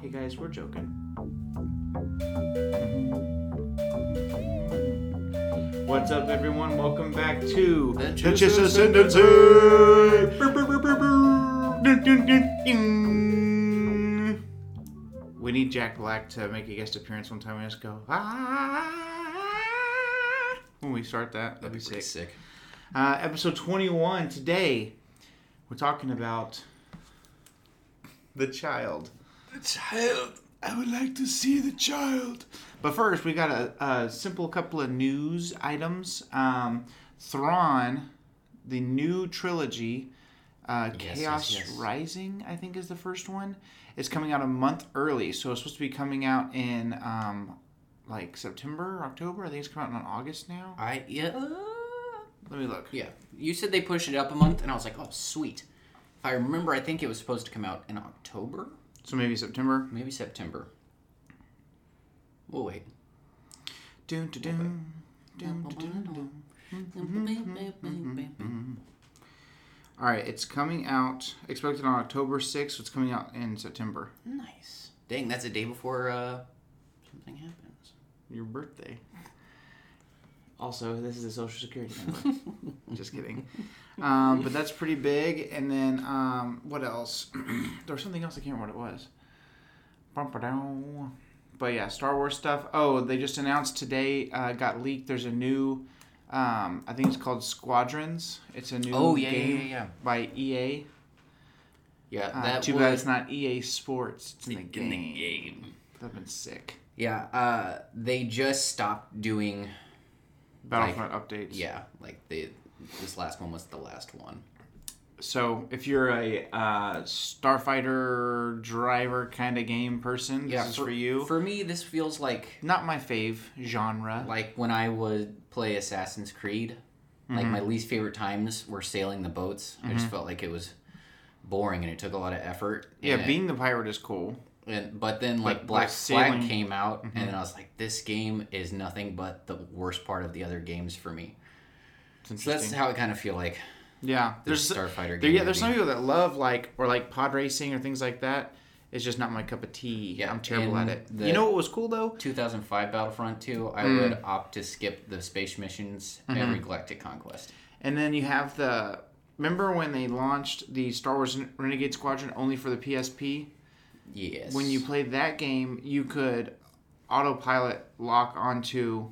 Hey guys, we're joking. What's up, everyone? Welcome back to The Chiss Ascendancy. We need Jack Black to make a guest appearance one time and just go ah when we start that. That'd, That'd be be sick. sick. Uh, episode 21 today. We're talking about the child. The child. I would like to see the child. But first, we got a, a simple couple of news items. Um, Thrawn, the new trilogy, uh, Yes, Chaos yes, yes. Rising, I think is the first one, is coming out a month early. So it's supposed to be coming out in um, like September, October. I think it's coming out in August now. I yeah. Let me look. Yeah. You said they pushed it up a month, and I was like, oh sweet. If I remember, I think it was supposed to come out in October, So maybe September. maybe September. We'll wait. Dun. Dun, dun, dun, dun. All right, it's coming out expected on October 6th. So it's coming out in September. Nice. Dang, that's a day before uh, something happens. Your birthday. Also, this is a social security number. Just kidding. Um, but that's pretty big. And then um, what else? there was something else. I can't remember what it was. Bum-ba-dow. But yeah, Star Wars stuff. Oh, they just announced today. Uh, got leaked. There's a new. Um, I think it's called Squadrons. It's a new Oh, yeah, yeah, game yeah, yeah. by EA. Yeah, Uh, that too was bad it's not EA Sports. It's in the in game. the game. That'd been sick. Yeah, uh, they just stopped doing. Battlefront updates. Yeah, like they. This last one was the last one. So if you're a uh, starfighter driver kind of game person, this is for, you. For me, this feels like Not my fave genre. like when I would play Assassin's Creed. Like Mm-hmm. my least favorite times were sailing the boats. I just felt like it was boring and it took a lot of effort. yeah, being the pirate is cool. And but then like But- Black Mm-hmm. Flag came out and then I was like, this game is nothing but the worst part of the other games for me. So that's how I kind of feel like yeah, there's Starfighter there, game. yeah, there's some people that love like or like pod racing or things like that. It's just not my cup of tea. Yeah, I'm terrible at it. you know what was cool though? 2005 Battlefront 2, I Mm. would opt to skip the space missions Mm-hmm. every Galactic Conquest. And then you have the. Remember when they launched the Star Wars Renegade Squadron only for the PSP? Yes. when you played that game, you could autopilot lock onto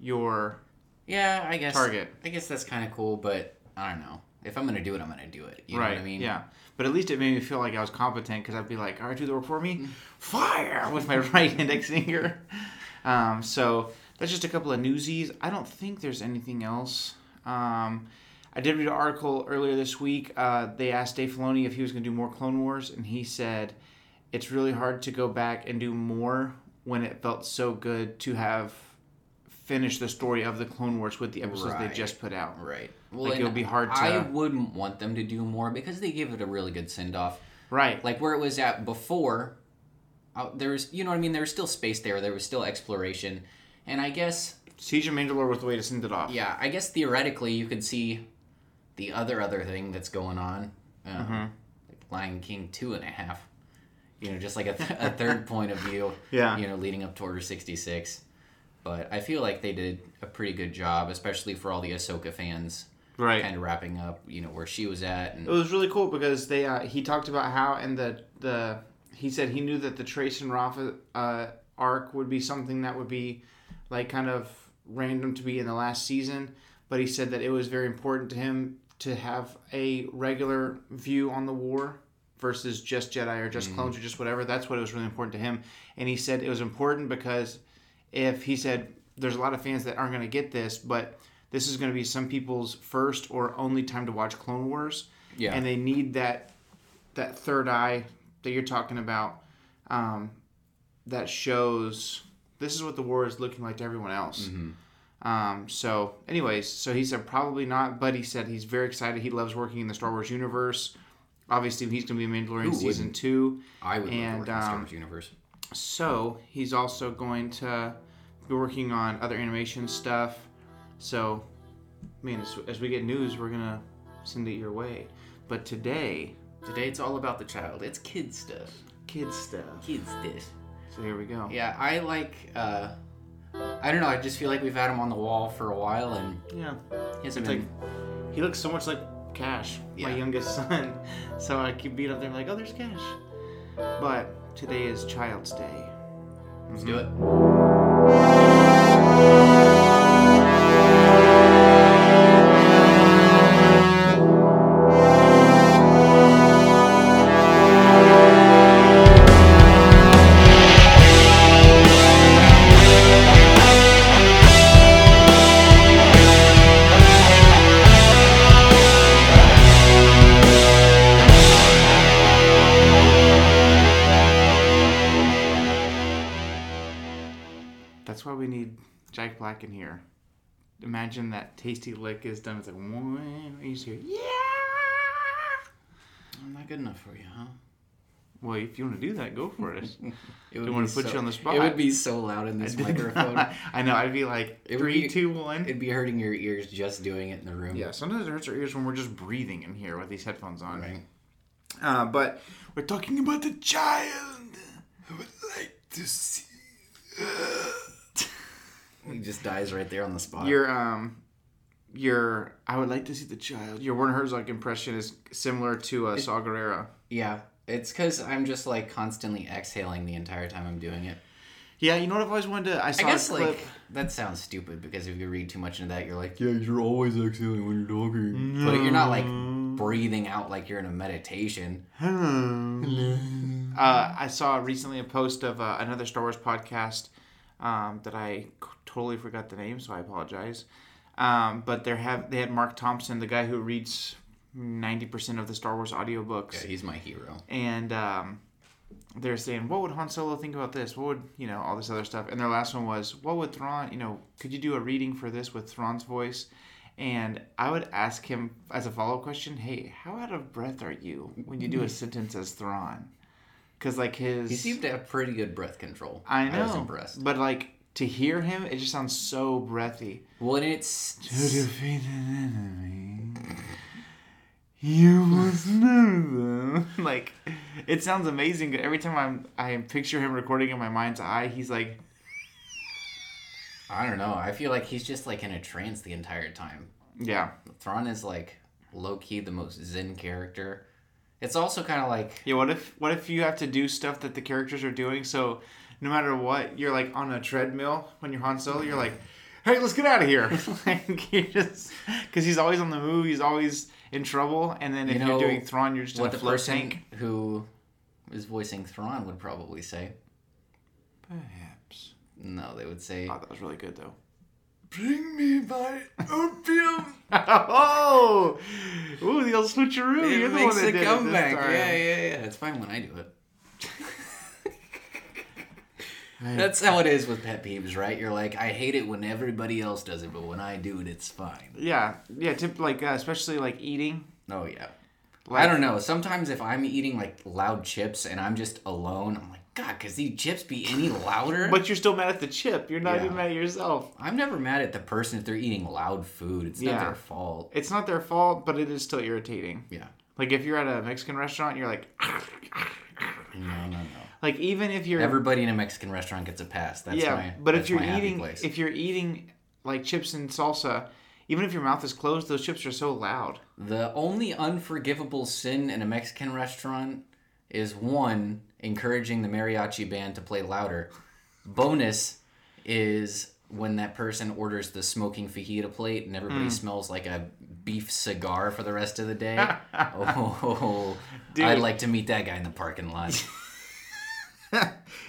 your Yeah, I guess. target. I guess that's kind of cool, but I don't know. If I'm gonna do it, I'm gonna do it. You know right. what I mean? Yeah. But at least it made me feel like I was competent because I'd be like, all right, do the work for Mm. me. Fire with my right index finger. Um, so that's just a couple of newsies. I don't think there's anything else. Um, I did read an article earlier this week. Uh, they asked Dave Filoni if he was going to do more Clone Wars, and he said it's really hard to go back and do more when it felt so good to have finished the story of the Clone Wars with the episodes they just put out. Right. Well, Like, it and would be hard to. I wouldn't want them to do more because they give it a really good send off. Right. Like where it was at before, uh, there was, you know what I mean? There was still space there. There was still exploration, and I guess, Siege of Mandalore was the way to send it off. yeah, I guess theoretically you could see the other other thing that's going on, um, Mm-hmm. like Lion King two and a half. You know, just like a, th- a third point of view. Yeah. You know, leading up to Order sixty six. But I feel like they did a pretty good job, especially for all the Ahsoka fans, Right. kind of wrapping up, you know, where she was at. And It was really cool because they uh, he talked about how and the the he said he knew that the Trace and Rafa uh, arc would be something that would be like kind of random to be in the last season, but he said that it was very important to him to have a regular view on the war versus just Jedi or just clones or just whatever. That's what it was really important to him, and he said it was important because if he said there's a lot of fans that aren't going to get this, but this is going to be some people's first or only time to watch Clone Wars yeah. and they need that that third eye that you're talking about um, that shows this is what the war is looking like to everyone else. Um, so, anyways, so he said probably not, but he said he's very excited. He loves working in the Star Wars universe. Obviously, he's going to be Mandalorian Who season wouldn't? two. I would and, love to work in the Star um, Wars universe. So he's also going to be working on other animation stuff. So, man, as, as we get news, we're gonna send it your way. But today, Today it's all about the child. It's kid stuff. kids stuff. Kids stuff. So here we go. Yeah, I like. uh I don't know. I just feel like we've had him on the wall for a while, and Yeah. he hasn't been. like he looks so much like Cash, my youngest son. So I keep being up there like, oh, there's Cash. But today is Child's Day. Let's do mm-hmm. it. Lick is done. It's like one. You just hear, yeah. I'm not good enough for you, huh? Well, if you want to do that, go for it. It would Don't wanna be put so- you on the spot. It would be so loud in this microphone. I know. I'd be like It three, be- two, one. It'd be hurting your ears just doing it in the room. Yeah, sometimes it hurts our ears when we're just breathing in here with these headphones on. Right. Uh, but we're talking about the child. I would like to see. He just dies right there on the spot. Your um, your I would like to see the child. Your Werner Herzog impression is similar to uh, Saw Gerrera. yeah, it's because I'm just like constantly exhaling the entire time I'm doing it. Yeah, you know what I've always wanted to. I saw I guess a clip. like that sounds stupid because if you read too much into that, you're like, yeah, you're always exhaling when you're talking, but you're not like breathing out like you're in a meditation. Uh, I saw recently a post of uh, another Star Wars podcast um, that I c- totally forgot the name, so I apologize. Um, but they have they had Marc Thompson, the guy who reads ninety percent of the Star Wars audiobooks, Yeah, he's my hero. and um, they're saying, "What would Han Solo think about this? What would you know all this other stuff?" And their last one was, "What would Thrawn? You know, could you do a reading for this with Thrawn's voice?" And I would ask him as a follow up question, "Hey, how out of breath are you when you do a sentence as Thrawn?" Because like his, He seemed to have pretty good breath control. I know, was impressed. but like to hear him, it just sounds so breathy. Well, and it's defeat an enemy, you must know them. like, it sounds amazing. But every time I'm, I picture him recording in my mind's eye, he's like, I don't know. I feel like he's just like in a trance the entire time. yeah, Thrawn is like low key the most zen character. It's also kind of like yeah. What if, what if you have to do stuff that the characters are doing? So, no matter what, you're like on a treadmill when you're Han Solo. You're like, hey, let's get out of here. like, you just because he's always on the move. He's always in trouble. And then if You are know doing Thrawn, you're just what the person tank. who is voicing Thrawn would probably say. Perhaps. No, they would say, Oh, that was really good though. "Bring me my opium." oh, ooh, the old switcheroo. it You're the one that a did comeback. It this time. Yeah, yeah, yeah. It's fine when I do it. That's how it is with pet peeves, right? You're like, I hate it when everybody else does it, but when I do it, it's fine. yeah, yeah. Tip like uh, especially like eating. Oh yeah. Like, I don't know. Sometimes if I'm eating like loud chips and I'm just alone, I'm like, God, could these chips be any louder? But you're still mad at the chip. You're not Yeah. even mad at yourself. I'm never mad at the person if they're eating loud food. It's not their fault. It's not their fault, but it is still irritating. Yeah. Like if you're at a Mexican restaurant, you're like, No, no, no. like even if you're Everybody in a Mexican restaurant gets a pass. That's yeah, my. but if you're eating if you're eating like chips and salsa, even if your mouth is closed, those chips are so loud. The only unforgivable sin in a Mexican restaurant is one, encouraging the mariachi band to play louder. Bonus is when that person orders the smoking fajita plate and everybody hmm. smells like a beef cigar for the rest of the day. oh, Dude. I'd like to meet that guy in the parking lot.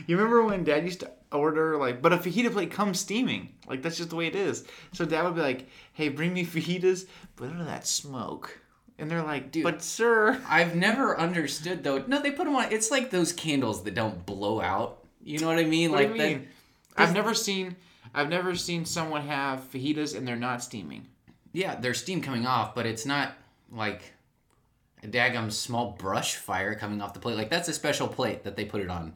You remember when Dad used to order like, but a fajita plate comes steaming. Like that's just the way it is. So Dad would be like, "Hey, bring me fajitas, but of that smoke." And they're like, Dude. "But sir." I've never understood though. No, they put them on. It's like those candles that don't blow out. You know what I mean? What do like you that. mean? I've never seen, I've never seen someone have fajitas and they're not steaming. Yeah, there's steam coming off, but it's not like a daggum small brush fire coming off the plate. Like that's a special plate that they put it on.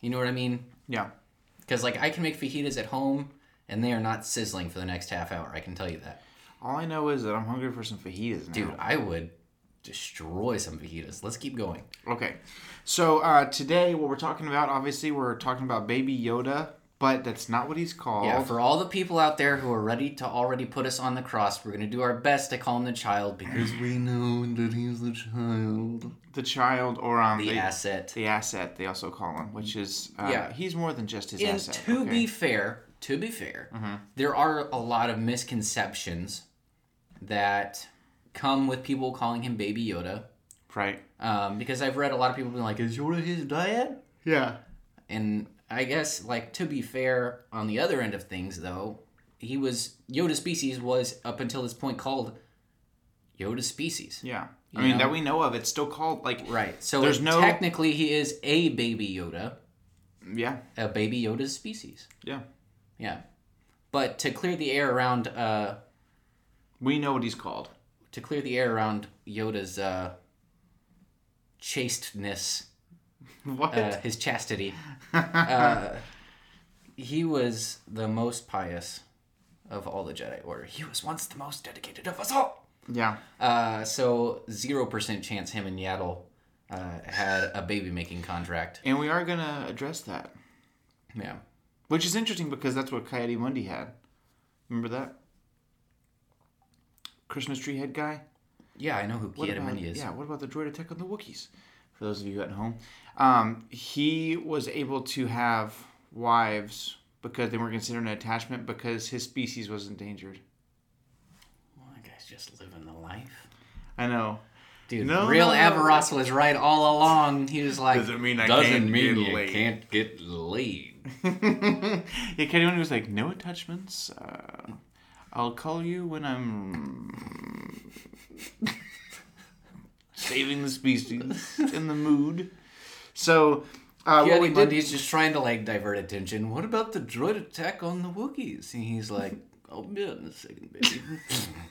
You know what I mean? Yeah. Because like I can make fajitas at home, and they are not sizzling for the next half hour. I can tell you that, All I know is that I'm hungry for some fajitas now. dude. I would destroy some fajitas. Let's keep going. Okay. So uh, today, what we're talking about, obviously, we're talking about Baby Yoda, but that's not what he's called. Yeah, for all the people out there who are ready to already put us on the cross, we're gonna do our best to call him the child because we know that he's the child. the child, or um, The the, asset. the asset, they also call him, which is uh, Yeah. he's more than just his And asset. to okay? be fair, to be fair, there are a lot of misconceptions that come with people calling him Baby Yoda. right. Um, because I've read a lot of people being like, "Is Yoda his dad?" Yeah. And I guess, like, to be fair, on the other end of things, though, he was Yoda species was up until this point called Yoda species. Yeah. I mean, know? that we know of, it's still called like Right. So There's no- technically, he is a baby Yoda, yeah, a baby Yoda's species. yeah. Yeah. But to clear the air around, uh, We know what he's called. to clear the air around Yoda's uh, chasteness, What? uh, his chastity, uh, he was the most pious of all the Jedi Order. He was once the most dedicated of us all. yeah. Uh, so zero percent chance him and Yaddle uh, had a baby making contract. And we are gonna address that, Yeah. which is interesting because that's what Ki-Adi-Mundi had. Remember that? Christmas tree head guy. Yeah, I know who about, Kieta is. Yeah, what about the droid attack on the Wookiees? For those of you at home, um, he was able to have wives because they weren't considered an attachment because his species was endangered. Well, that guy's just living the life. I know. Dude, No, real no. Avaros was right all along. He was like, Doesn't mean I doesn't can't mean get you laid." can't get laid. yeah, Kenny was like, no attachments. Uh, I'll call you when I'm saving the species in the mood. So, uh, what we did, Mundi's just trying to like divert attention. What about the droid attack on the Wookiees? And he's like, I'll be in a second, baby.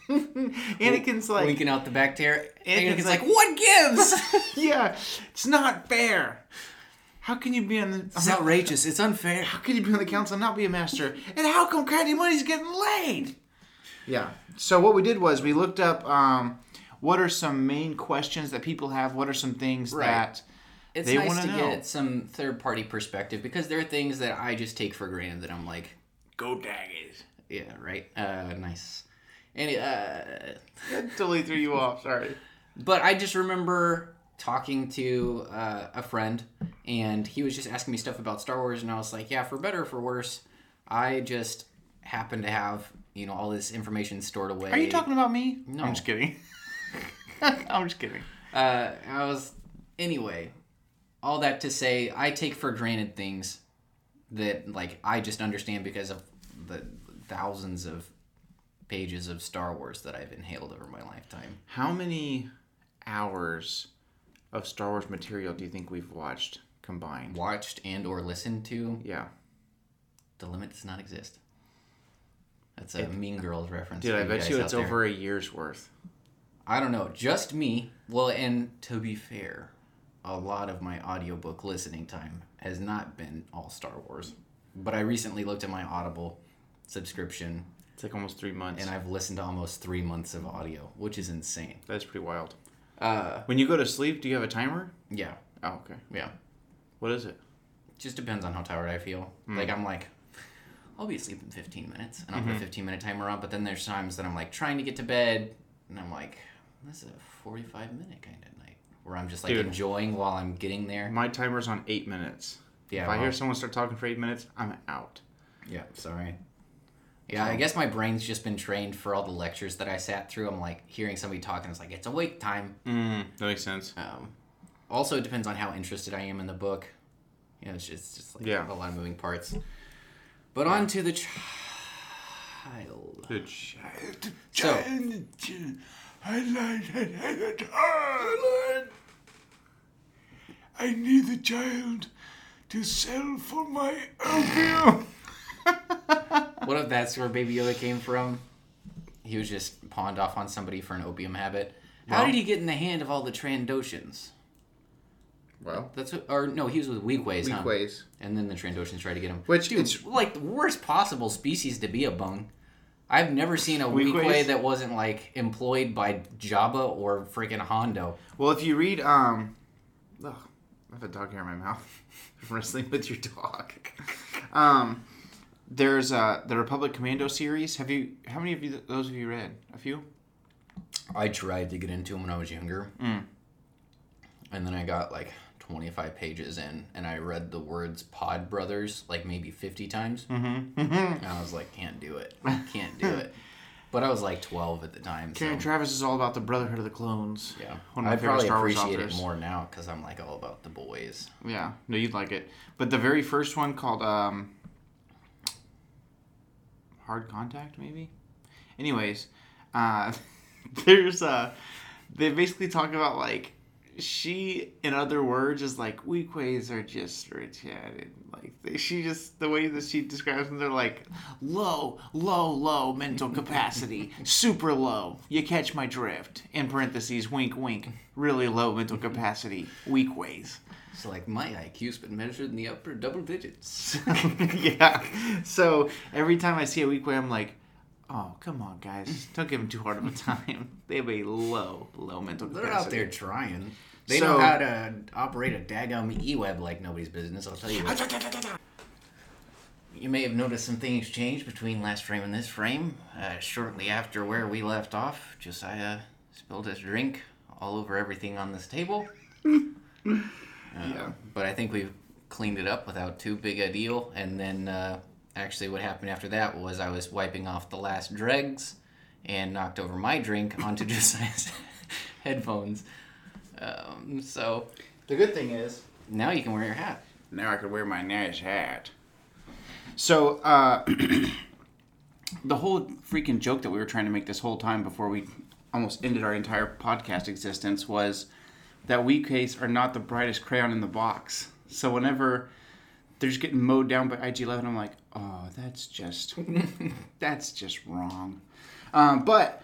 Anakin's like, Winking out the back tear. Anakin's Anakin's like, like- what gives? yeah, it's not fair. How can you be on the? it's outrageous. It's unfair. How can you be on the council and not be a master? And how come Candy Money's getting laid? Yeah. So what we did was we looked up um, what are some main questions that people have. What are some things Right. that It's They nice wanna know. get some third party perspective because there are things that I just take for granted that I'm like, go daggers? yeah, right. Uh, nice. And uh, totally threw you off. Sorry. But I just remember talking to uh, a friend, and he was just asking me stuff about Star Wars, and I was like, "Yeah, for better or for worse, I just happen to have you know all this information stored away." Are you talking about me? No. I'm just kidding. I'm just kidding. Uh, I was anyway. All that to say, I take for granted things that like I just understand because of the thousands of pages of Star Wars that I've inhaled over my lifetime. How many hours of Star Wars material do you think we've watched combined? Watched and or listened to Yeah. The limit does not exist. That's a Mean Girls reference. Dude, I bet guys you it's over a year's worth. I don't know, just me. Well, and to be fair, a lot of my audiobook listening time has not been all Star Wars. But I recently looked at my Audible subscription, It's like almost three months. and I've listened to almost three months of audio, which is insane. That's pretty wild. Uh, When you go to sleep, do you have a timer? yeah, Oh, okay. yeah. What is it? Just depends on how tired I feel. Hmm. Like I'm like, I'll be asleep in 15 minutes, and I'll Mm-hmm. put a 15 minute timer on. But then there's times that I'm like trying to get to bed, and I'm like, this is a 45 minute kind of night where I'm just like Dude. enjoying while I'm getting there. My timer's on eight minutes. Yeah, if I hear someone start talking for eight minutes, I'm out. Yeah, sorry. Yeah, I guess my brain's just been trained for all the lectures that I sat through. I'm like hearing somebody talking. It's like it's awake time. Mm, that makes sense. Um, also, it depends on how interested I am in the book. You know, it's just, it's just like Yeah. a lot of moving parts. But on to the child. The child. So- child. lied. I like the child. I need the child to sell for my opium. What if that's where Baby Yoda came from? He was just pawned off on somebody for an opium habit. How Well- did he get in the hand of all the Trandoshans? Well, That's what, or no, he was with Weequays, huh? Weequays. And then the Trandoshans tried to get him. Which Dude, it's- like the worst possible species to be among. I've never seen a Weequays? Weequay that wasn't like employed by Jabba or freaking Hondo. Well, if you read, um, ugh, I have a dog hair in my mouth. Wrestling with your dog. um, there's uh, the Republic Commando series. Have you? How many of you? Those of you read? A few. I tried to get into them when I was younger, Mm. and then I got like 25 pages in, and I read the words "Pod Brothers" like maybe 50 times, Mm-hmm. and I was like, "Can't do it, can't do it." But I was like 12 at the time, so Karen Traviss is all about the Brotherhood of the Clones. yeah, One of I probably Star appreciate it more now because I'm like all about the boys. Yeah, no, you'd like it. But the very first one called um, Hard Contact, maybe. Anyways, uh, there's uh, they basically talk about like she, in other words, is like Weequays are just retarded. Like she just the way that she describes them, they're like low, low, low mental capacity, super low. You catch my drift. In parentheses, wink, wink. Really low mental capacity, Weequays. So like my IQ's been measured in the upper double digits. yeah. So every time I see a Weequay, I'm like, oh, come on, guys. Don't give them too hard of a time. They have a low, low mental capacity. They're out there trying. They So- know how to operate a daggum e-web like nobody's business. I'll tell you what. You may have noticed some things change between last frame and this frame. Uh, shortly after where we left off, Josiah spilled his drink all over everything on this table. Uh, Yeah. But I think we've cleaned it up without too big a deal. And then uh, actually, what happened after that was I was wiping off the last dregs and knocked over my drink onto Josiah's headphones. Um, so The good thing is, now you can wear your hat. now I could wear my nice hat. So, uh, the whole freaking joke that we were trying to make this whole time before we almost ended our entire podcast existence was that Weequays are not the brightest crayon in the box. So whenever they're just getting mowed down by IG11, I'm like, oh, that's just that's just wrong. Um, but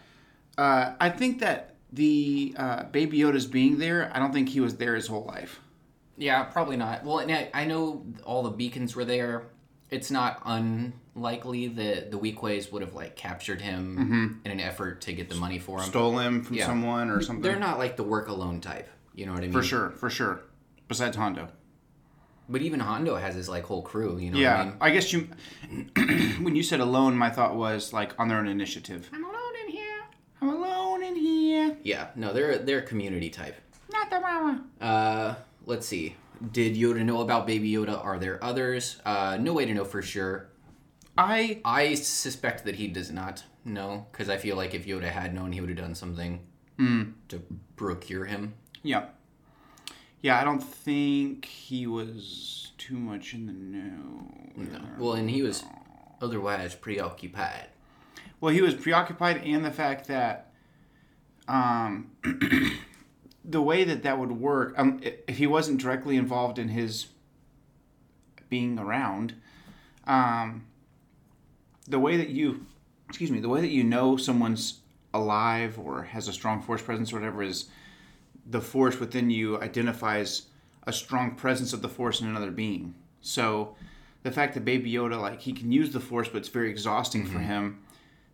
uh, I think that the uh, Baby Yoda's being there, I don't think he was there his whole life. Yeah, probably not. Well, and I, I know all the beacons were there. It's not unlikely that the Weequays would have like captured him in an effort to get the money for him. Stole him from Yeah. someone or something. They're not like the work alone type. You know what I mean? For sure, for sure. Besides Hondo. But even Hondo has his like whole crew. You know Yeah, what I mean? I guess you. when you said alone, my thought was like on their own initiative. I'm alone in here. I'm alone in here. Yeah, no, they're they're community type. Not the mama. Uh, let's see. Did Yoda know about Baby Yoda? Are there others? Uh, no way to know for sure. I I suspect that he does not know because I feel like if Yoda had known, he would have done something Hmm. to procure him. yeah, yeah. I don't think he was too much in the know. No. Well, and he was otherwise preoccupied. Well, he was preoccupied, and the fact that, um, the way that that would work, um, if he wasn't directly involved in his being around, um, the way that you, excuse me, the way that you know someone's alive or has a strong force presence or whatever is, the force within you identifies a strong presence of the force in another being. So, the fact that Baby Yoda, like, he can use the force, but it's very exhausting for him,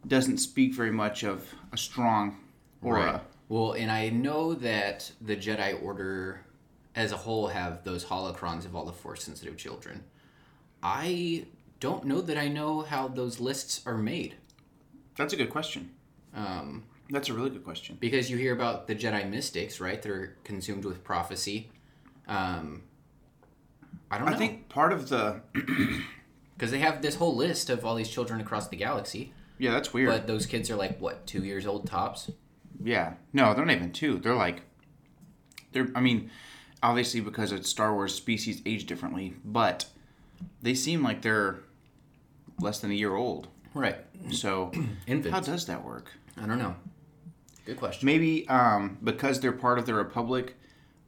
doesn't speak very much of a strong aura. Well, and I know that the Jedi Order as a whole have those holocrons of all the force sensitive children. I don't know that I know how those lists are made. That's a good question. Um, That's a really good question. because you hear about the Jedi mystics, right? They're consumed with prophecy. Um, I don't know. I think part of the because they have this whole list of all these children across the galaxy, yeah, that's weird. but those kids are like what two years old tops. yeah, no, they're not even two. They're like, they're. I mean, obviously because it's Star Wars, species age differently, but they seem like they're less than a year old. Right. So how does that work? I don't know. Good question. Maybe um, because they're part of the Republic.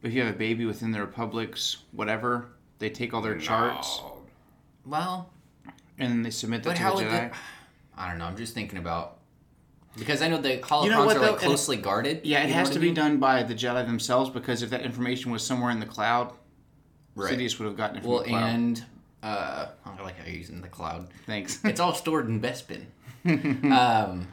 If you have a baby within the Republic's whatever, they take all their charts Well, and they submit that to the Jedi. they? I don't know. I'm just thinking about because I know the holocrons You know what, are though? like It- closely guarded. Yeah, it has to be mean? done by the Jedi themselves because if that information was somewhere in the cloud, Right. Sidious would have gotten it Well, and Uh, I like how you're using the cloud. Thanks. It's all stored in Bespin. um,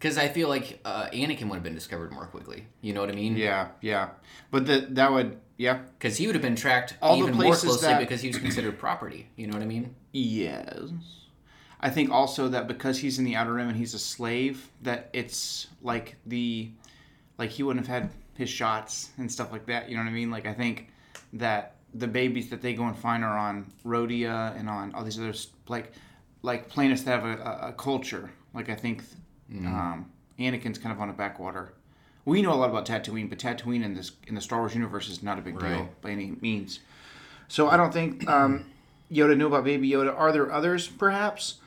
because I feel like uh, Anakin would have been discovered more quickly. You know what I mean? yeah, yeah. But the, that would, yeah. Because he would have been tracked All even more closely that- because he was considered property. You know what I mean? Yes. I think also that because he's in the Outer Rim and he's a slave, that it's like the, like he wouldn't have had his shots and stuff like that. You know what I mean? Like I think that the babies that they go and find are on Rhodia and on all these other like, like planets that have a, a, a culture. Like I think, um, Anakin's kind of on a backwater. We know a lot about Tatooine, but Tatooine in this in the Star Wars universe is not a big deal by any means. So I don't think um, Yoda knew about Baby Yoda. Are there others, perhaps?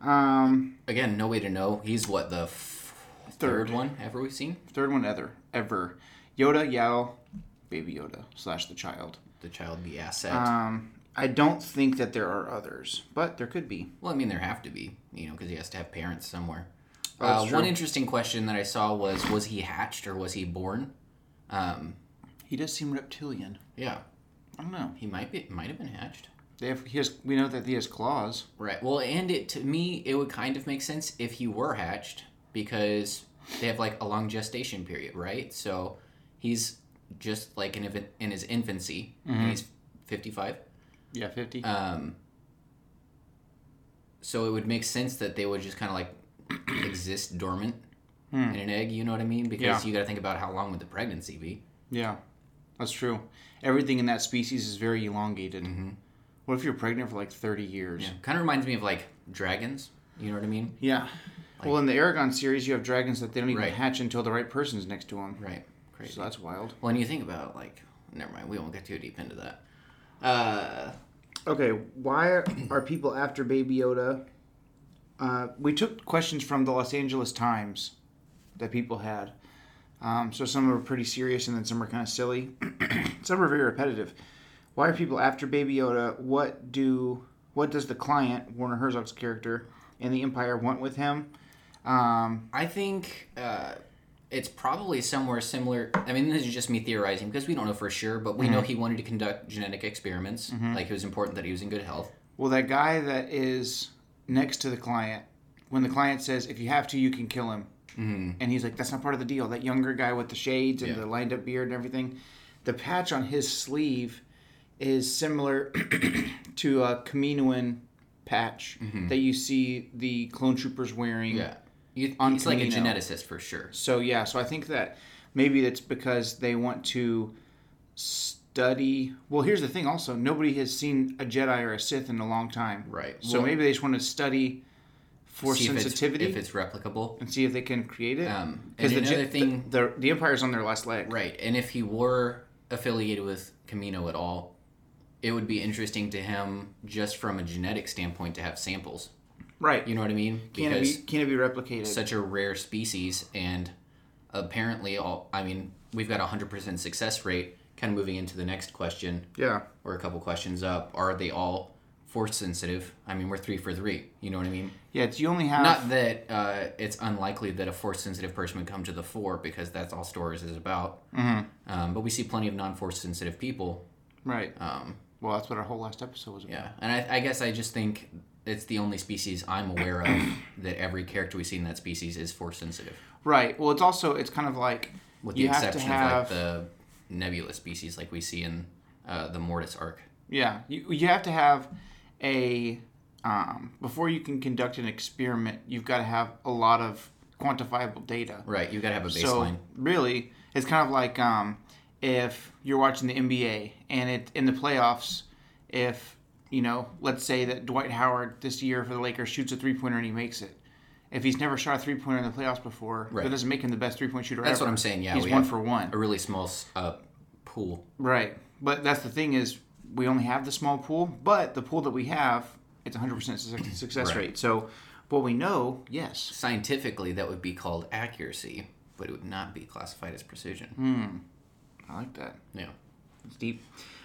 Um, Again, no way to know. He's what the f- third Third. one ever we've seen. third one ever, ever. Yoda, Yaddle, Baby Yoda slash the child. The child, the asset. Um, I don't think that there are others, but there could be. Well, I mean, there have to be, you know, because he has to have parents somewhere. Oh, uh, one interesting question that I saw was: Was he hatched or was he born? Um, He does seem reptilian. yeah, I don't know. he might be, might have been hatched. They have, he has, we know that he has claws. Right. Well, and it to me, it would kind of make sense if he were hatched because they have like a long gestation period, right? So he's just like in, in his infancy, Mm-hmm. and he's fifty-five. Yeah, 50. Um, so it would make sense that they would just kind of like exist dormant in an egg. You know what I mean? Because Hmm. Yeah. you got to think about how long would the pregnancy be. yeah, that's true. Everything in that species is very elongated. What if you're pregnant for like 30 years? Yeah. Kind of reminds me of like dragons. You know what I mean? Yeah. well, in the Eragon series, you have dragons that they don't even Right. hatch until the right person's next to them. Right. Crazy. So that's wild. Well, and you think about like, never mind. We won't get too deep into that. Uh, Okay, why are people after Baby Yoda? Uh, we took questions from the Los Angeles Times that people had. Um, so some were pretty serious, and then some were kind of silly. some were very repetitive. Why are people after Baby Yoda? What do what does the client Werner Herzog's character and the Empire want with him? Um, I think uh, it's probably somewhere similar. I mean, this is just me theorizing because we don't know for sure, but we know he wanted to conduct genetic experiments. Like it was important that he was in good health. well, that guy that is next to the client, when the client says, "If you have to, you can kill him," mm-hmm. and he's like, "That's not part of the deal." That younger guy with the shades and Yeah. the lined up beard and everything, the patch on his sleeve is similar to a Kaminoan patch mm-hmm. that you see the clone troopers wearing. Yeah, you, On he's like a geneticist for sure. So yeah, so I think that maybe that's because they want to study. Well, here's the thing. Also, nobody has seen a Jedi or a Sith in a long time. Right. So Well- maybe they just want to study for See if it's- sensitivity if it's replicable. and see if they can create it. Um, and the, another Jedi- thing, the, the the Empire's on their last leg. right? And if he were affiliated with Kamino at all, it would be interesting to him just from a genetic standpoint to have samples. Right. You know what I mean? Can it be can it be replicated? such a rare species and apparently all i mean we've got a 100% success rate kind of moving into the next question yeah. or a couple questions up are they all force sensitive i mean we're three for three you know what i mean Yeah. It's you only have. not that uh, it's unlikely that a force sensitive person would come to the fore because that's all stories is about Mhm. um, but we see plenty of non-force sensitive people Right. um, Well, that's what our whole last episode was about. yeah and I, I guess i just think it's the only species i'm aware of that every character we see in that species is force sensitive Right. Well, it's also it's kind of like with the have exception have of like the nebula species like we see in uh, the Mortis arc. Yeah, you, you have to have a um, before you can conduct an experiment. You've got to have a lot of quantifiable data. Right, you've gotta have a baseline. So really, it's kind of like um, if you're watching the NBA and it in the playoffs, if you know, let's say that Dwight Howard this year for the Lakers shoots a three pointer and he makes it. If he's never shot a three pointer in the playoffs before, Right. that doesn't make him the best three point shooter That's ever. what I'm saying. Yeah, he's one for one. a really small uh, pool. Right. But that's the thing is we only have the small pool, but the pool that we have, it's 100% success- success Right. rate. So what we know, yes. Scientifically, that would be called accuracy, but it would not be classified as precision. Hmm. I like that. Yeah. It's deep.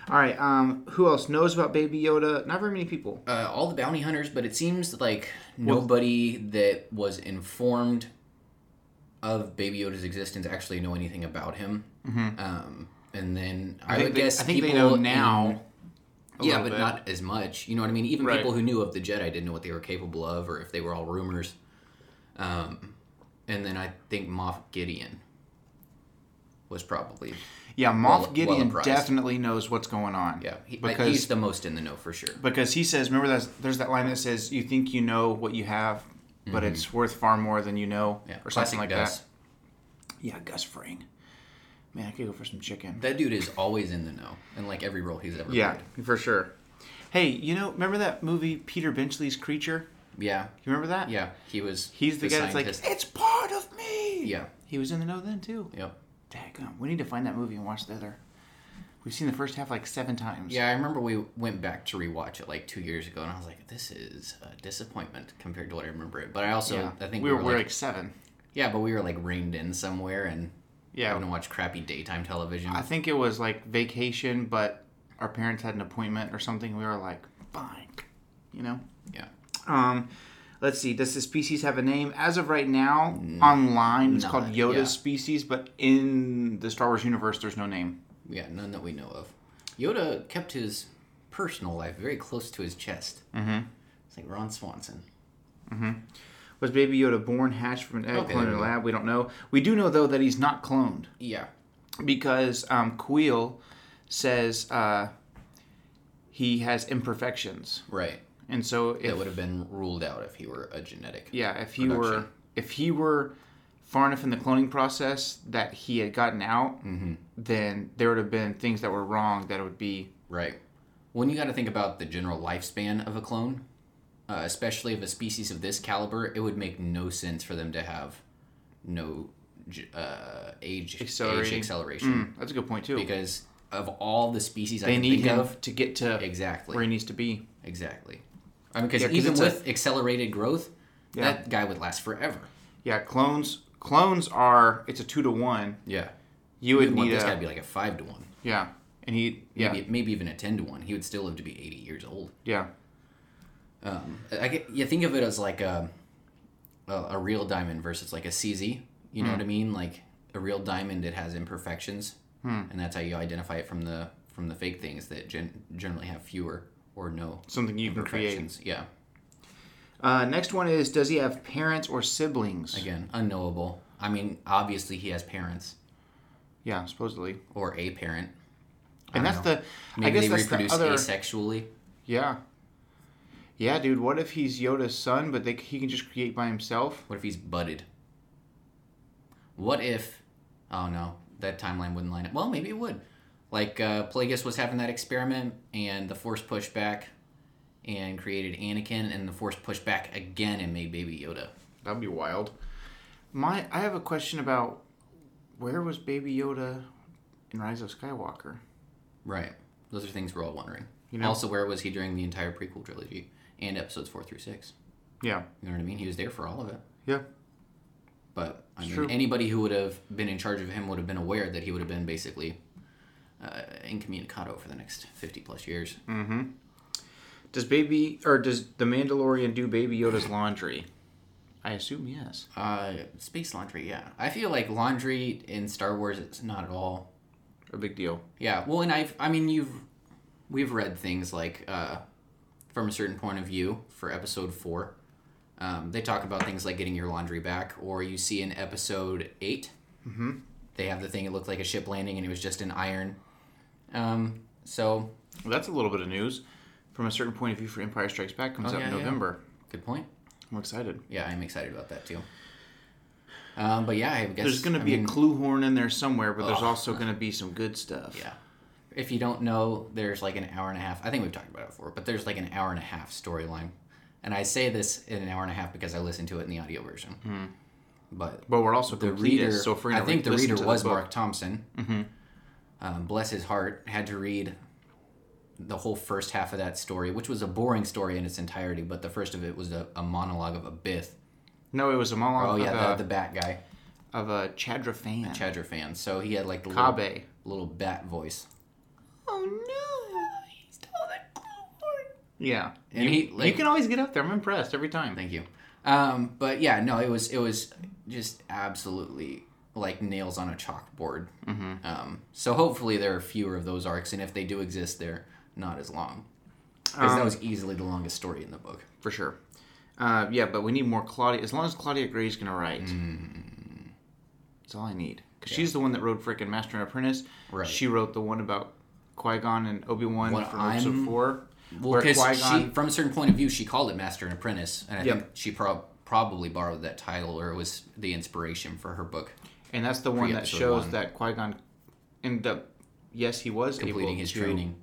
All right. Um, who else knows about Baby Yoda? Not very many people. Uh, all the bounty hunters, but it seems like nobody that was informed of Baby Yoda's existence actually know anything about him. Um, and then I, think would they- guess I think they people know now. A yeah, but bit. not as much. You know what I mean? Even Right. people who knew of the Jedi didn't know what they were capable of, or if they were all rumors. Um, and then I think Moff Gideon was probably Yeah, Moff well- well Gideon apprised. definitely knows what's going on. yeah. He, because he's the most in the know for sure. because he says, remember that there's that line that says, "You think you know what you have, but it's worth far more than you know," Mm-hmm. Yeah, or classic something like Gus. that. Yeah, Gus Fring. Man, I could go for some chicken. That dude is always in the know, in like every role he's ever Yeah, played. for sure. Hey, you know, remember that movie Peter Benchley's Creature? Yeah, You remember that? yeah. He was. He's the, guy that's like, it's part of me. Yeah. He was in the know then too. Yep. Daggum. We need to find that movie and watch the other. We've seen the first half like seven times. Yeah, I remember we went back to rewatch it like two years ago, and I was like, "This is a disappointment compared to what I remember it." But I also, Yeah. I think we we were, we like, like seven. yeah, but we were like reined in somewhere, and Yeah. going to watch crappy daytime television. I think it was like vacation, but our parents had an appointment or something. We were like, fine, you know. yeah, Um, let's see. Does the species have a name? As of right now, online, it's called Yoda's yeah. species, but in the Star Wars universe, there's no name. yeah, none that we know of. Yoda kept his personal life very close to his chest. Mm-hmm. It's like Ron Swanson. Was Baby Yoda born, hatched from an egg, Okay, cloned in a lab? We don't know. We do know though that he's not cloned Yeah, because um, Kuiil says uh, he has imperfections, right. And so if That would have been ruled out if he were a genetic. Yeah, if he were if he were far enough in the cloning process that he had gotten out, Mm-hmm. then there would have been things that were wrong that would be Right. When you got to think about the general lifespan of a clone, uh, especially of a species of this caliber, it would make no sense for them to have no uh, age age acceleration Mm, that's a good point too. because of all the species I they can need think him of, to get to exactly, where he needs to be. exactly. I mean, because Yeah, even it's a- with accelerated growth, Yeah. that guy would last forever. Yeah, clones clones are it's a two to one. Yeah, You would need this a guy to be like a five to one, yeah, and he yeah maybe maybe even a ten to one. He would still live to be eighty years old. yeah Um, I get, you think of it as like a, a a real diamond versus like a CZ. You know what I mean? Like a real diamond, it has imperfections, and that's how you identify it from the from the fake things that gen- generally have fewer or no something you can create. Yeah, Uh, next one is does he have parents or siblings? again, unknowable. I mean, obviously he has parents Yeah, supposedly, or a parent. and that's don't the Maybe I guess they that's reproduce the other asexually. yeah. Yeah, dude. What if he's Yoda's son, but they, he can just create by himself? What if he's budded? What if? Oh no, that timeline wouldn't line up. Well, maybe it would. Like uh, Plagueis was having that experiment, and the Force pushed back, and created Anakin, and the Force pushed back again and made Baby Yoda. That'd be wild. My, I have a question about where was Baby Yoda in Rise of Skywalker? Right. Those are things we're all wondering. You know- Also, where was he during the entire prequel trilogy and episodes four through six? Yeah, You know what I mean? He was there for all of it. yeah, But I It's mean, true. anybody who would have been in charge of him would have been aware that he would have been basically uh, incommunicado for the next fifty plus years. Does Baby or does the Mandalorian do Baby Yoda's laundry? I assume yes. Uh, space laundry, yeah. I feel like laundry in Star Wars is not at all. A big deal. Yeah, well, and I've, I mean, you've, we've read things like, uh, from a certain point of view for episode four. Um, they talk about things like getting your laundry back, or you see in episode 8 mm-hmm. they have the thing. It looked like a ship landing, and it was just an iron. Um, so Well, that's a little bit of news. From a certain point of view, for Empire Strikes Back comes Oh, out yeah, in yeah. November. good point. I'm excited. Yeah, I'm excited about that too. Um, but yeah, I guess There's going to be mean, a clue horn in there somewhere, but there's Oh. also going to be some good stuff. Yeah. If you don't know, there's like an hour and a half. I think we've talked about it before, but there's like an hour and a half storyline. And I say this in an hour and a half because I listened to it in the audio version. But But we're also the reader, so if I think the reader was Marc Thompson. Mm-hmm. Um, bless his heart, had to read the whole first half of that story, which was a boring story in its entirety. But the first of it was a, a monologue of a Bith. No, it was a monologue Oh yeah, of, the, a, the bat guy, of a Chadra-Fan. Chadra fan. So he had like the little, Kabe. little bat voice. Oh no! He stole the clue Yeah, And you, he, you can always get up there. I'm impressed every time. Thank you. Um, but yeah, no, it was it was just absolutely like nails on a chalkboard. Mm-hmm. Um, so hopefully there are fewer of those arcs, and if they do exist, they're not as long. Because Um, that was easily the longest story in the book. for sure. Uh, yeah, but we need more Claudia. As long as Claudia Gray's gonna write, that's all I need. Because she's the one that wrote frickin' Master and Apprentice. Right. She wrote the one about Qui Gon and Obi Wan for episode four. Well, because from a certain point of view, she called it Master and Apprentice, and I Yep. think she prob probably borrowed that title, or it was the inspiration for her book, and that's the one that shows one. that Qui Gon ended up. Yes, he was completing his to, training.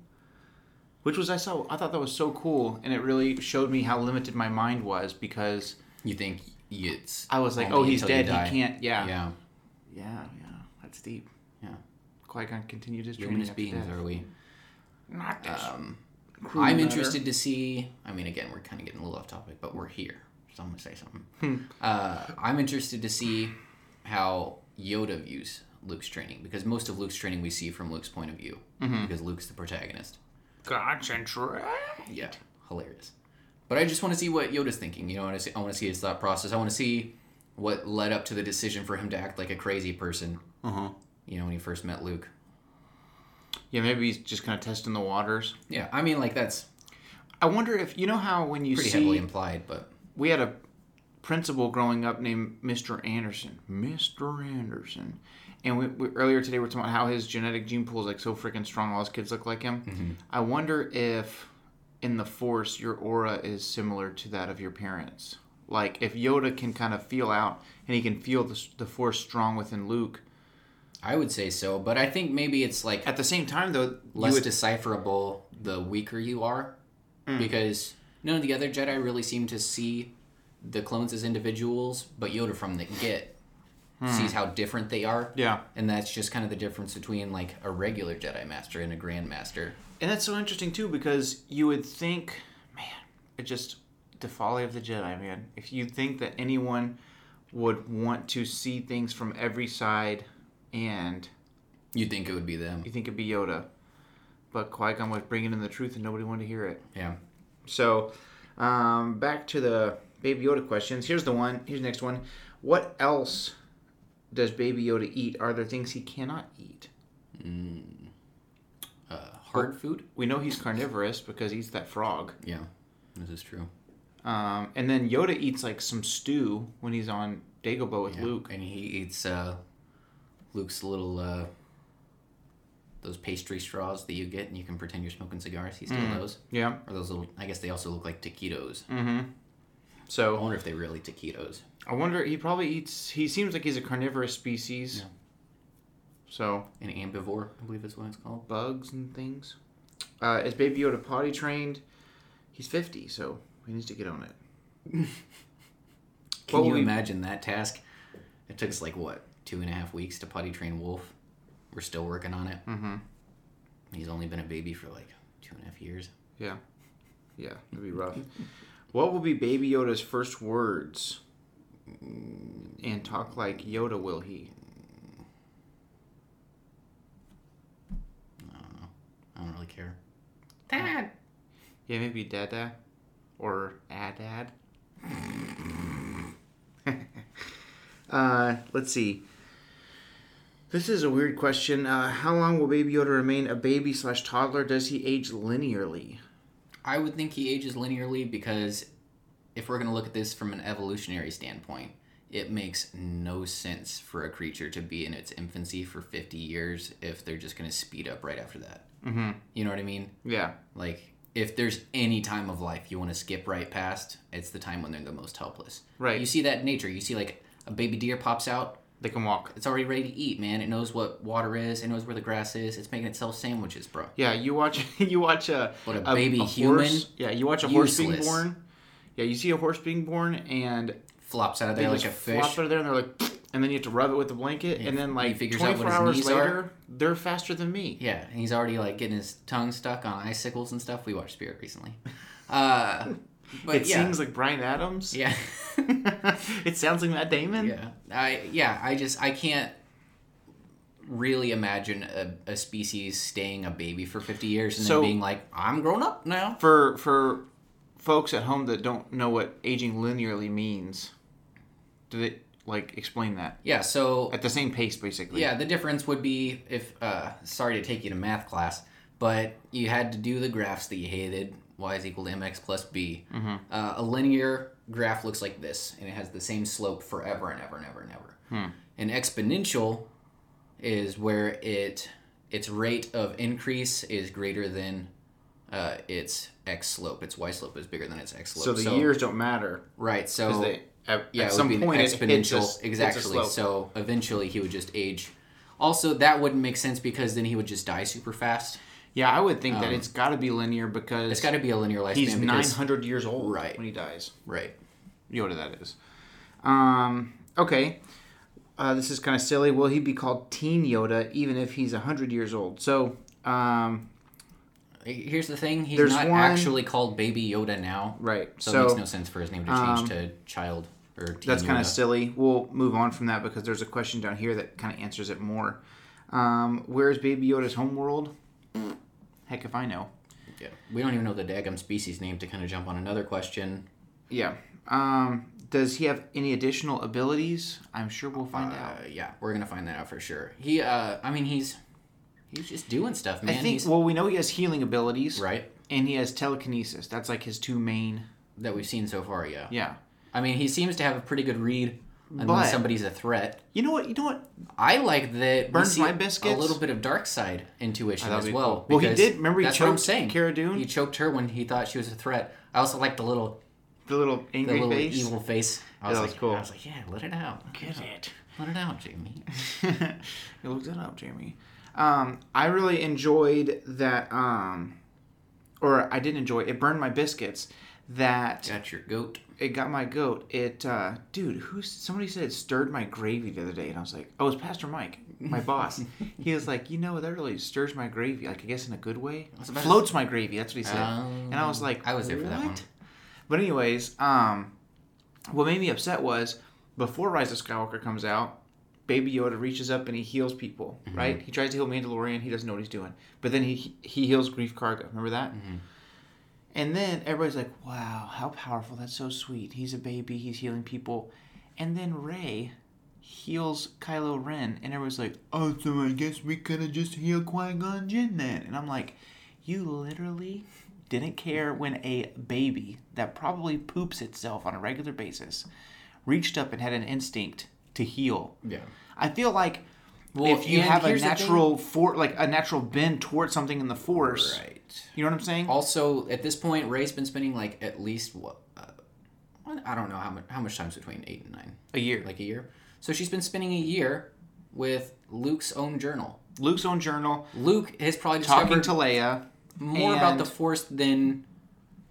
which was I saw. I thought that was so cool, and it really showed me how limited my mind was because You think it's? I was like, "Oh, he's dead. He can't." Yeah, yeah, Yeah, yeah. That's deep. yeah. Qui Gon continued his training Luminous beings, death. are we? Not this. Um, I'm interested to see. I mean, again, we're kind of getting a little off topic, but we're here, so I'm gonna say something. Hmm. uh, I'm interested to see how Yoda views Luke's training because most of Luke's training we see from Luke's point of view Mm-hmm. because Luke's the protagonist. Concentrate. Yeah, hilarious. But I just want to see what Yoda's thinking. You know, I want to see, I want to see his thought process. I want to see what led up to the decision for him to act like a crazy person. Uh huh. You know, when he first met Luke. Yeah, maybe he's just kind of testing the waters. Yeah, I mean, like that's I wonder if you know how when you pretty see heavily implied, but we had a principal growing up named Mr. Anderson. Mr. Anderson. And we, we, earlier today we were talking about how his genetic gene pool is like so freaking strong. All his kids look like him. I wonder if in the Force your aura is similar to that of your parents. Like if Yoda can kind of feel out and he can feel the, the Force strong within Luke. I would say so. But I think maybe it's like At the same time, though, less would, decipherable the weaker you are Mm. because none of the other Jedi really seem to see the clones as individuals, but Yoda from the get sees how different they are. Hmm. yeah. And that's just kind of the difference between like a regular Jedi Master and a Grand Master. And that's so interesting too because you would think, man, it just the folly of the Jedi, man. If you think that anyone would want to see things from every side, and You'd think it would be them. you think it'd be Yoda, but Qui Gon was bringing in the truth, and nobody wanted to hear it. Yeah. So, um, back to the Baby Yoda questions. Here's the one. Here's the next one. What else does Baby Yoda eat? Are there things he cannot eat? Uh, hard food? We know he's carnivorous because he eats that frog. Yeah. This is true. Um, and then Yoda eats like some stew when he's on Dagobah with Yeah. Luke. And he eats uh, Luke's little uh, those pastry straws that you get and you can pretend you're smoking cigars. He steals Mm. those. Yeah. Or those little I guess they also look like taquitos. Mm-hmm. I wonder if they really taquitos. I wonder. He probably eats. He seems like he's a carnivorous species. Yeah. So An ambivore, I believe is what it's called. bugs and things. Uh, is Baby Yoda potty trained? He's fifty, so he needs to get on it. Can you we- imagine that task? It took us like what, two and a half weeks to potty train Wolf. We're still working on it. Mm-hmm. He's only been a baby for like two and a half years. Yeah. Yeah, it'd be rough. what will be Baby Yoda's first words? And talk like Yoda will he? I don't know. I don't really care. Dad. Yeah, maybe Dada or Adad. uh, let's see. This is a weird question. Uh, how long will Baby Yoda remain a baby slash toddler? Does he age linearly? I would think he ages linearly because if we're going to look at this from an evolutionary standpoint, it makes no sense for a creature to be in its infancy for 50 years if they're just going to speed up right after that. Mm-hmm. You know what I mean? Yeah. Like, if there's any time of life you want to skip right past, it's the time when they're the most helpless. Right. You see that in nature. You see, like, a baby deer pops out, They can walk. it's already ready to eat, man. It knows what water is, it knows where the grass is, it's making itself sandwiches, bro. Yeah, you watch you watch a But a baby human? Horse, yeah, you watch a horse being born. Yeah, you see a horse being born, and Flops out of there like a fish. Flops out of there, and they're like, and then you have to rub it with the blanket, Yeah, and then he like figures out 24 what his hours knees are. later, they're faster than me. Yeah, and he's already like getting his tongue stuck on icicles and stuff. We watched Spirit recently. Uh, but it yeah, sings like Bryan Adams. yeah, it sounds like Matt Damon. yeah. I yeah, I just I can't really imagine a, a species staying a baby for fifty years and So- then being like, I'm grown up now. For for folks at home that don't know what aging linearly means, did it like explain that Yeah, so at the same pace basically? yeah, the difference would be if uh, sorry to take you to math class, but you had to do the graphs that you hated. Y is equal to mx plus b. Mm-hmm. Uh, a linear graph looks like this, and it has the same slope forever and ever and ever and ever. Hmm. An exponential is where it its rate of increase is greater than uh, its x slope. Its y slope is bigger than its x slope. So the years don't matter right? So they at, yeah, at it some would be point an it hits a- exponential. hits a exactly. So eventually he would just age. Also, that wouldn't make sense because then he would just die super fast. Yeah, I would think that it's got to be linear because Um, It's got to be a linear lifespan. he's nine hundred years old Right. when he dies. Right. Yoda, that is. Um, okay. Uh, this is kind of silly. Will he be called Teen Yoda even if he's 100 years old? So, um, Here's the thing: he's not one- actually called Baby Yoda now, right. so, So, it makes no sense for his name to change um, to Child or Teen that's kind of silly. We'll move on from that because there's a question down here that kind of answers it more. Um, where's Baby Yoda's homeworld? Heck if I know. Yeah. We don't even know the Dagum species name to kind of jump on another question. Yeah. Um, does he have any additional abilities? I'm sure we'll find out. Uh, yeah, we're gonna find that out for sure. He, uh, I mean, he's he's just doing stuff, man. I think, he's, well, we know he has healing abilities. right And he has telekinesis. That's like his two main. that we've seen so far. Yeah. Yeah. I mean, he seems to have a pretty good read when But- somebody's a threat. You know what? You know what? I like that. Burns my A little bit of dark side intuition as well. cool. Well, he did- remember he that's what I'm choked saying. Cara Dune? He choked her when he thought she was a threat. I also like the little, The little angry the little face. evil face. I Yeah, was that like, was cool. I was like, yeah, let it out. Get it. Let it out, Jamie. you looked that up, Jamie. Um, I really enjoyed that. Um, or I didn't enjoy. It burned my biscuits. That Got your goat. it got my goat. It, uh, dude, who? Somebody said it stirred my gravy the other day, and I was like, oh, it's Pastor Mike, my boss. he was like, you know, that really stirs my gravy. Like I guess in a good way. Floats my gravy. That's what he said. Um, and I was like, I was there for that one. But anyways, um, what made me upset was before Rise of Skywalker comes out, Baby Yoda reaches up and he heals people. Mm-hmm. Right? He tries to heal Mandalorian. He doesn't know what he's doing. But then he he heals Greef Karga. Remember that? Mm-hmm. And then everybody's like, "Wow, how powerful! That's so sweet. He's a baby. He's healing people." And then Rey heals Kylo Ren, and everyone's like, "Oh, so I guess we could have just healed Qui Gon Jinn then." And I'm like, "You literally didn't care when a baby that probably poops itself on a regular basis reached up and had an instinct to heal." Yeah. I feel like Well, if you have a here's the thing- natural for like a natural bend towards something in the Force, Right. You know what I'm saying? Also, at this point, Rey's been spending like at least what uh, I don't know how much how much time's between eight and nine, a year. like a year. So she's been spending a year with Luke's own journal. Luke's own journal, Luke has probably talking to Leia. more about the Force than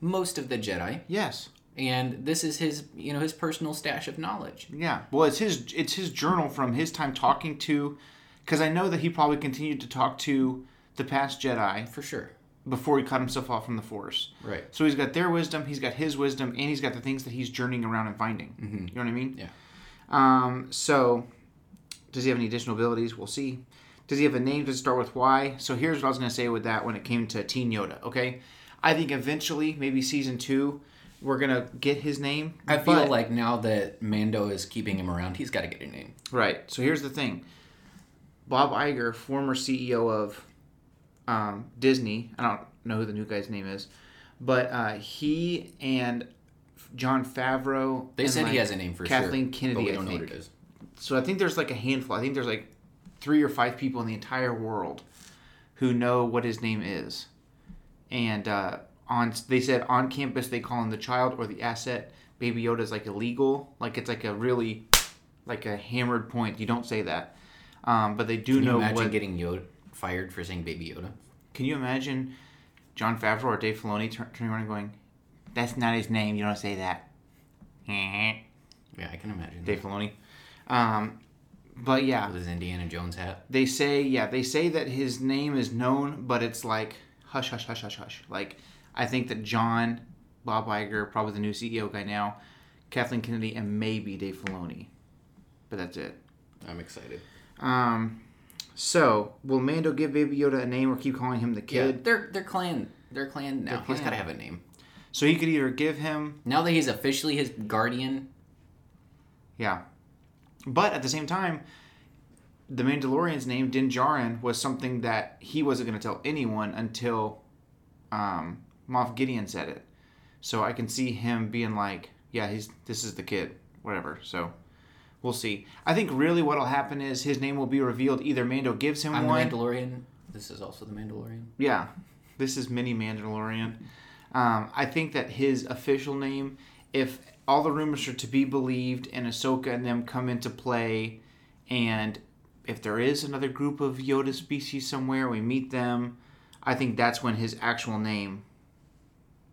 most of the Jedi, Yes. and this is his you know his personal stash of knowledge. Yeah. Well, it's his it's his journal from his time talking to, because I know that he probably continued to talk to the past Jedi For sure. Before he cut himself off from the Force. Right. So he's got their wisdom, he's got his wisdom, and he's got the things that he's journeying around and finding. You know what I mean? Yeah. Um. So, does he have any additional abilities? We'll see. Does he have a name? Does it start with Y? So here's what I was gonna say with that when it came to Teen Yoda. Okay, I think eventually, maybe season two, we're gonna get his name. I feel like now that Mando is keeping him around, he's got to get a name. Right. So here's the thing. Bob Iger, former CEO of um, Disney, I don't know who the new guy's name is, but uh, he and Jon Favreau. They said he has a name for Kathleen sure, Kennedy. but we I don't know think. what it is. So I think there's like a handful. I think there's like three or five people in the entire world who know what his name is, and uh, on they said on campus they call him the child or the asset. Baby Yoda is like illegal. Like it's like a really like a hammered point. You don't say that, um, but they do Can you know imagine what. getting Yoda fired for saying Baby Yoda? Can you imagine Jon Favreau or Dave Filoni turning around and going, "That's not his name. You don't say that." Yeah, I can imagine. Dave Filoni. Um, but yeah, With his Indiana Jones hat. they say yeah they say that his name is known but it's like hush hush hush hush hush like i think that john bob Iger, probably the new ceo guy now kathleen kennedy and maybe dave filoni but that's it I'm excited. um so will mando give baby yoda a name or keep calling him the Yeah, kid they're they're clan. They're clan now. They're He's clan. got to have a name. so he could either give him Now that he's officially his guardian, yeah but at the same time the Mandalorian's name, Din Djarin, was something that he wasn't going to tell anyone until um, Moff Gideon said it. So I can see him being like, "Yeah, he's this is the kid, whatever." So we'll see. I think really what'll happen is his name will be revealed. Either Mando gives him I'm one. the Mandalorian. This is also the Mandalorian. Yeah, this is Mini Mandalorian. Um, I think that his official name, if all the rumors are to be believed, and Ahsoka and them come into play, and if there is another group of Yoda species somewhere, we meet them. I think that's when his actual name.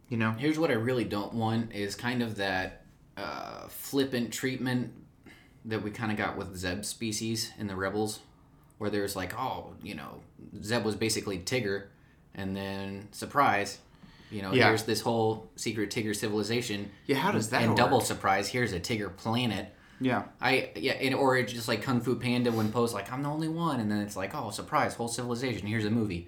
You know. Here's what I really don't want is kind of that uh, flippant treatment that we kind of got with Zeb species in the Rebels, where there's like, oh, you know, Zeb was basically Tigger, and then surprise, you know, Yeah. here's this whole secret Tigger civilization. Yeah, how does that And work? double surprise, here's a Tigger planet. Yeah. I yeah, and, or it's just like Kung Fu Panda when Po's like, I'm the only one, and then it's like, oh, surprise, whole civilization. Here's a movie.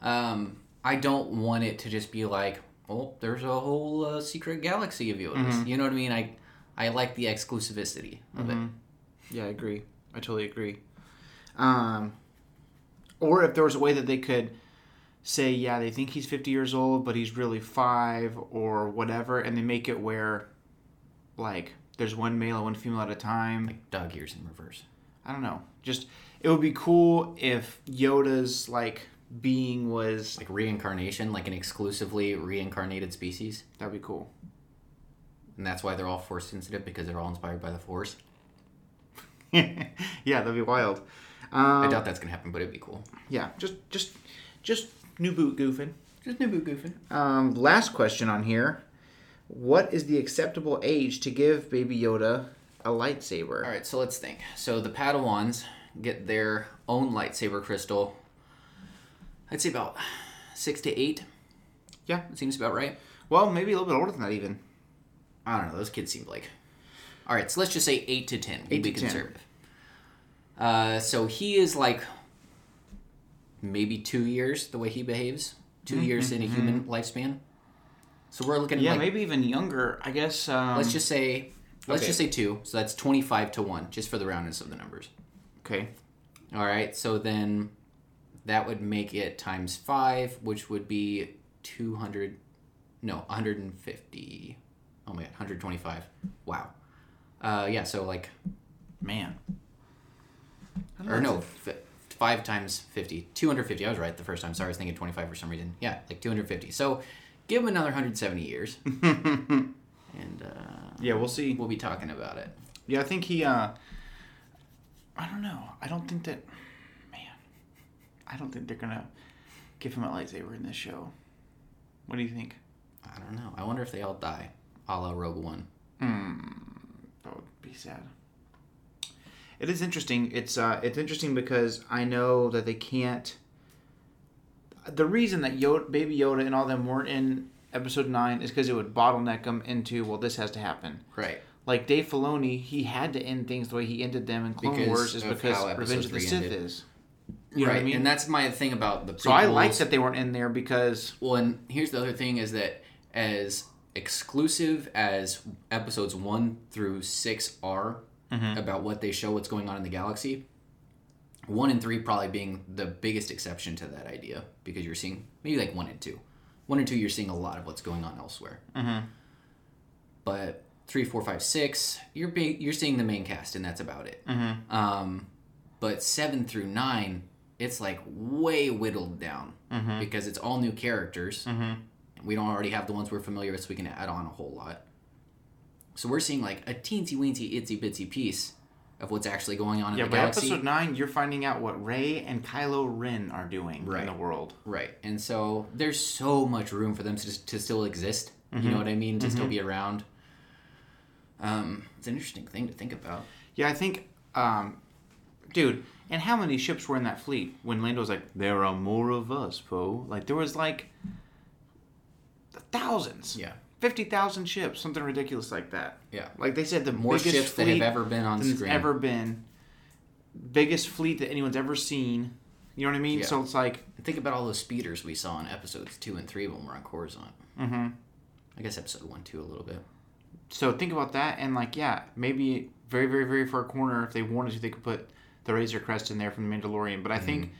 Um, I don't want it to just be like, oh, there's a whole uh, secret galaxy of Yodas. Mm-hmm. You know what I mean? I I like the exclusivity of it. Yeah, I agree. I totally agree. Um, or if there was a way that they could say, yeah, they think he's 50 years old, but he's really five or whatever, and they make it where, like, there's one male and one female at a time. Like dog ears in reverse. I don't know. Just, it would be cool if Yoda's, like, being was. Like reincarnation, like an exclusively reincarnated species. That'd be cool. And that's why they're all force sensitive because they're all inspired by the force. yeah, that'd be wild. I Um, doubt that's gonna happen, but it'd be cool. yeah, just, just, just new boot goofing. Just new boot goofing. Um, last question on here. What is the acceptable age to give Baby Yoda a lightsaber? All right, so let's think. So the Padawans get their own lightsaber crystal. I'd say about six to eight. Yeah. It seems about right. Well, maybe a little bit older than that even. I don't know. Those kids seemed like. All right, so let's just say eight to ten. We'll Eight be to 10. conservative. Uh, so he is like maybe two years the way he behaves. 2 years in a human lifespan. So we're looking at Mm-hmm, Yeah, like maybe even younger. I guess. Um, let's just say let's okay. just say two. So that's twenty five to one, just for the roundness of the numbers. Okay. All right, so then that would make it times five, which would be 200, no, 150. Oh my god, 125. Wow. Uh, yeah, so like, Man. Or no, f- five times 50. 250. I was right the first time. Sorry, I was thinking 25 for some reason. Yeah, like 250. So give him another 170 years. and uh, Yeah, we'll see. we'll be talking about it. Yeah, I think he. uh I don't know. I don't think that. Man, I don't think they're gonna give him a lightsaber in this show. What do you think? I don't know. I wonder if they all die, a la Rogue One. That would be sad. It is interesting. It's uh, it's interesting because I know that they can't. The reason that Yoda, Baby Yoda, and all them weren't in Episode Nine is because it would bottleneck them into well, this has to happen. Right. Like Dave Filoni, he had to end things the way he ended them in Clone Because Wars is because Revenge of the Sith ended. is. You know right. what I mean? And that's my thing about the prequels. so I like that they weren't in there because Well, and here's the other thing is that as exclusive as episodes one through six are mm-hmm. about what they show, what's going on in the galaxy, one and three probably being the biggest exception to that idea because you're seeing maybe like one and two. One and two, you're seeing a lot of what's going on elsewhere. Mm-hmm. But three, four, five, six, you're be- you're seeing the main cast, and that's about it. Mm-hmm. Um, but seven through nine, it's like way whittled down because it's all new characters. We don't already have the ones we're familiar with, so we can add on a whole lot. So we're seeing like a teensy weensy itsy bitsy piece of what's actually going on in yeah. the By galaxy. Episode Nine, you're finding out what Rey and Kylo Ren are doing Right. in the world. Right. And so there's so much room for them to, just, to still exist. You know what I mean? To still be around. Um, it's an interesting thing to think about. Yeah, I think, um, dude, and how many ships were in that fleet when Lando was like, "There are more of us, Poe." Like there was like thousands, Yeah. fifty thousand ships, something ridiculous like that. Yeah. Like they said, the More biggest ships that have ever been on screen. ever been, biggest fleet that anyone's ever seen. You know what I mean? Yeah. So it's like, think about all those speeders we saw in episodes two and three when we're on Coruscant. Mm-hmm. I guess episode one, two, a little bit. so think about that, and like, yeah, maybe very, very, very far corner. If they wanted to, they could put the Razor Crest in there from the Mandalorian. But I think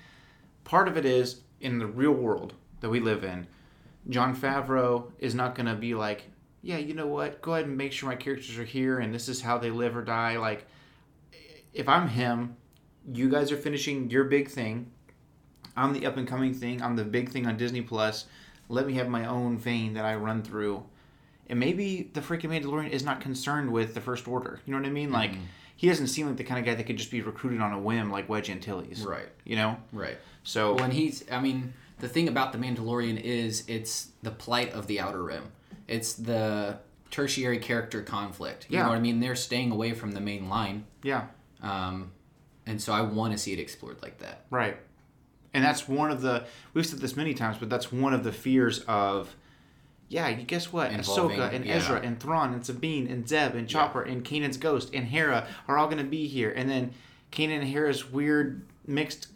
part of it is in the real world that we live in. Jon Favreau is not going to be like, yeah, you know what? Go ahead and make sure my characters are here and this is how they live or die. Like, if I'm him, you guys are finishing your big thing. I'm the up and coming thing. I'm the big thing on Disney Plus. Let me have my own vein that I run through. And maybe the freaking Mandalorian is not concerned with the First Order. You know what I mean? Like, mm-hmm. he doesn't seem like the kind of guy that could just be recruited on a whim like Wedge Antilles. Right. You know? Right. So, When he's, I mean, the thing about the Mandalorian is it's the plight of the Outer Rim. It's the tertiary character conflict. You Yeah. know what I mean? They're staying away from the main line, yeah. um, and so I want to see it explored like that. Right. And that's one of the we've said this many times, but that's one of the fears of yeah, you guess what? Involving- Ahsoka and yeah. Ezra and Thrawn and Sabine and Zeb and Chopper and Kanan's ghost and Hera are all gonna be here. And then Kanan and Hera's weird mixed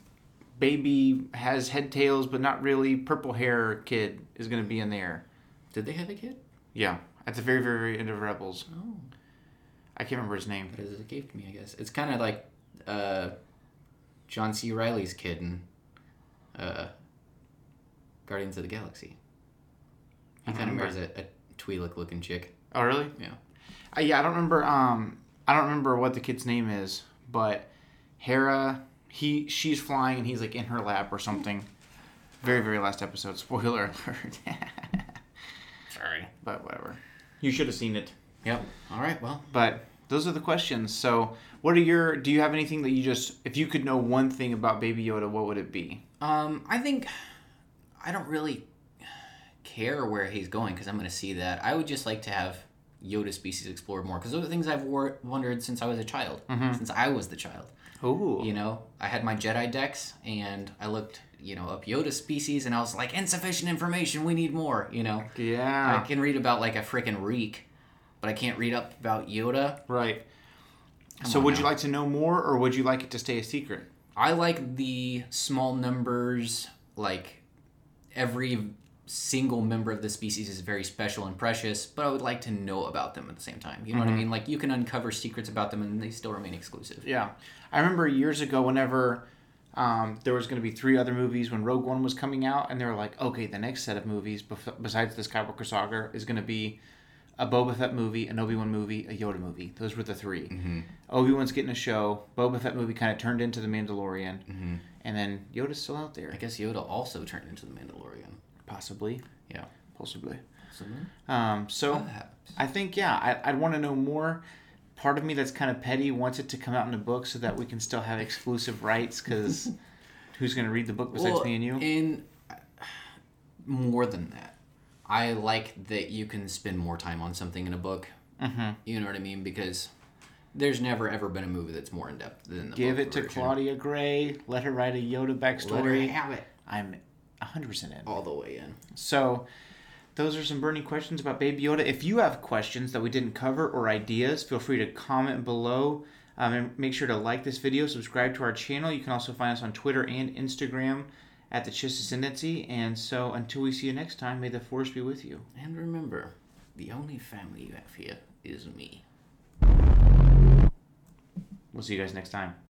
baby has head tails but not really purple hair kid is gonna be in there. Did they have a kid? Yeah. At the very, very, very end of Rebels. Oh, I can't remember his name. that is escaped me. I guess it's kind of like uh, John C. Reilly's kid in uh, Guardians of the Galaxy. He kind of remember. marries a, a Twi'lek looking chick. Oh really? Yeah. Uh, yeah, I don't remember. Um, I don't remember what the kid's name is, but Hera, he she's flying and he's like in her lap or something. Very very last episode. Spoiler alert. Sorry. but whatever. You should have seen it. Yep. All right. Well, But those are the questions. So, what are your? Do you have anything that you just? If you could know one thing about Baby Yoda, what would it be? Um, I think I don't really care where he's going because I'm going to see that. I would just like to have Yoda species explored more because those are things I've wor- wondered since I was a child, since I was the child. Oh, You know, I had my Jedi decks and I looked, you know, up Yoda species and I was like, insufficient information, we need more. You know, Yeah. I can read about like a freaking Reek, but I can't read up about Yoda. right. so, on would you like to know more, or would you like it to stay a secret? I like the small numbers, like every single member of the species is very special and precious, but I would like to know about them at the same time. You know what I mean? Like you can uncover secrets about them and they still remain exclusive. Yeah, I remember years ago whenever um, there was going to be three other movies when Rogue One was coming out, and they were like, okay, the next set of movies bef- besides the Skywalker saga is going to be a Boba Fett movie, an Obi Wan movie, a Yoda movie. Those were the 3 Mm-hmm. Obi Wan's getting a show. Boba Fett movie kind of turned into the Mandalorian, Mm-hmm. and then Yoda's still out there. I guess Yoda also turned into the Mandalorian. Possibly, Yeah. possibly. So Um, so. perhaps. I think yeah, I, I'd want to know more. Part of me that's kind of petty wants it to come out in a book so that we can still have exclusive rights. Because who's going to read the book besides Well, me and you? And uh, more than that, I like that you can spend more time on something in a book. hmm You know what I mean? Because there's never ever been a movie that's more in depth than the Give it to version. Claudia Gray. Let her write a Yoda Let her backstory. have it I'm 100% in. all the way in. So, those are some burning questions about Baby Yoda. If you have questions that we didn't cover or ideas, feel free to comment below. Um, and make sure to like this video, subscribe to our channel. You can also find us on Twitter and Instagram at the Chiss Ascendancy. And so, until we see you next time, may the Force be with you. And remember, the only family you have here is me. We'll see you guys next time.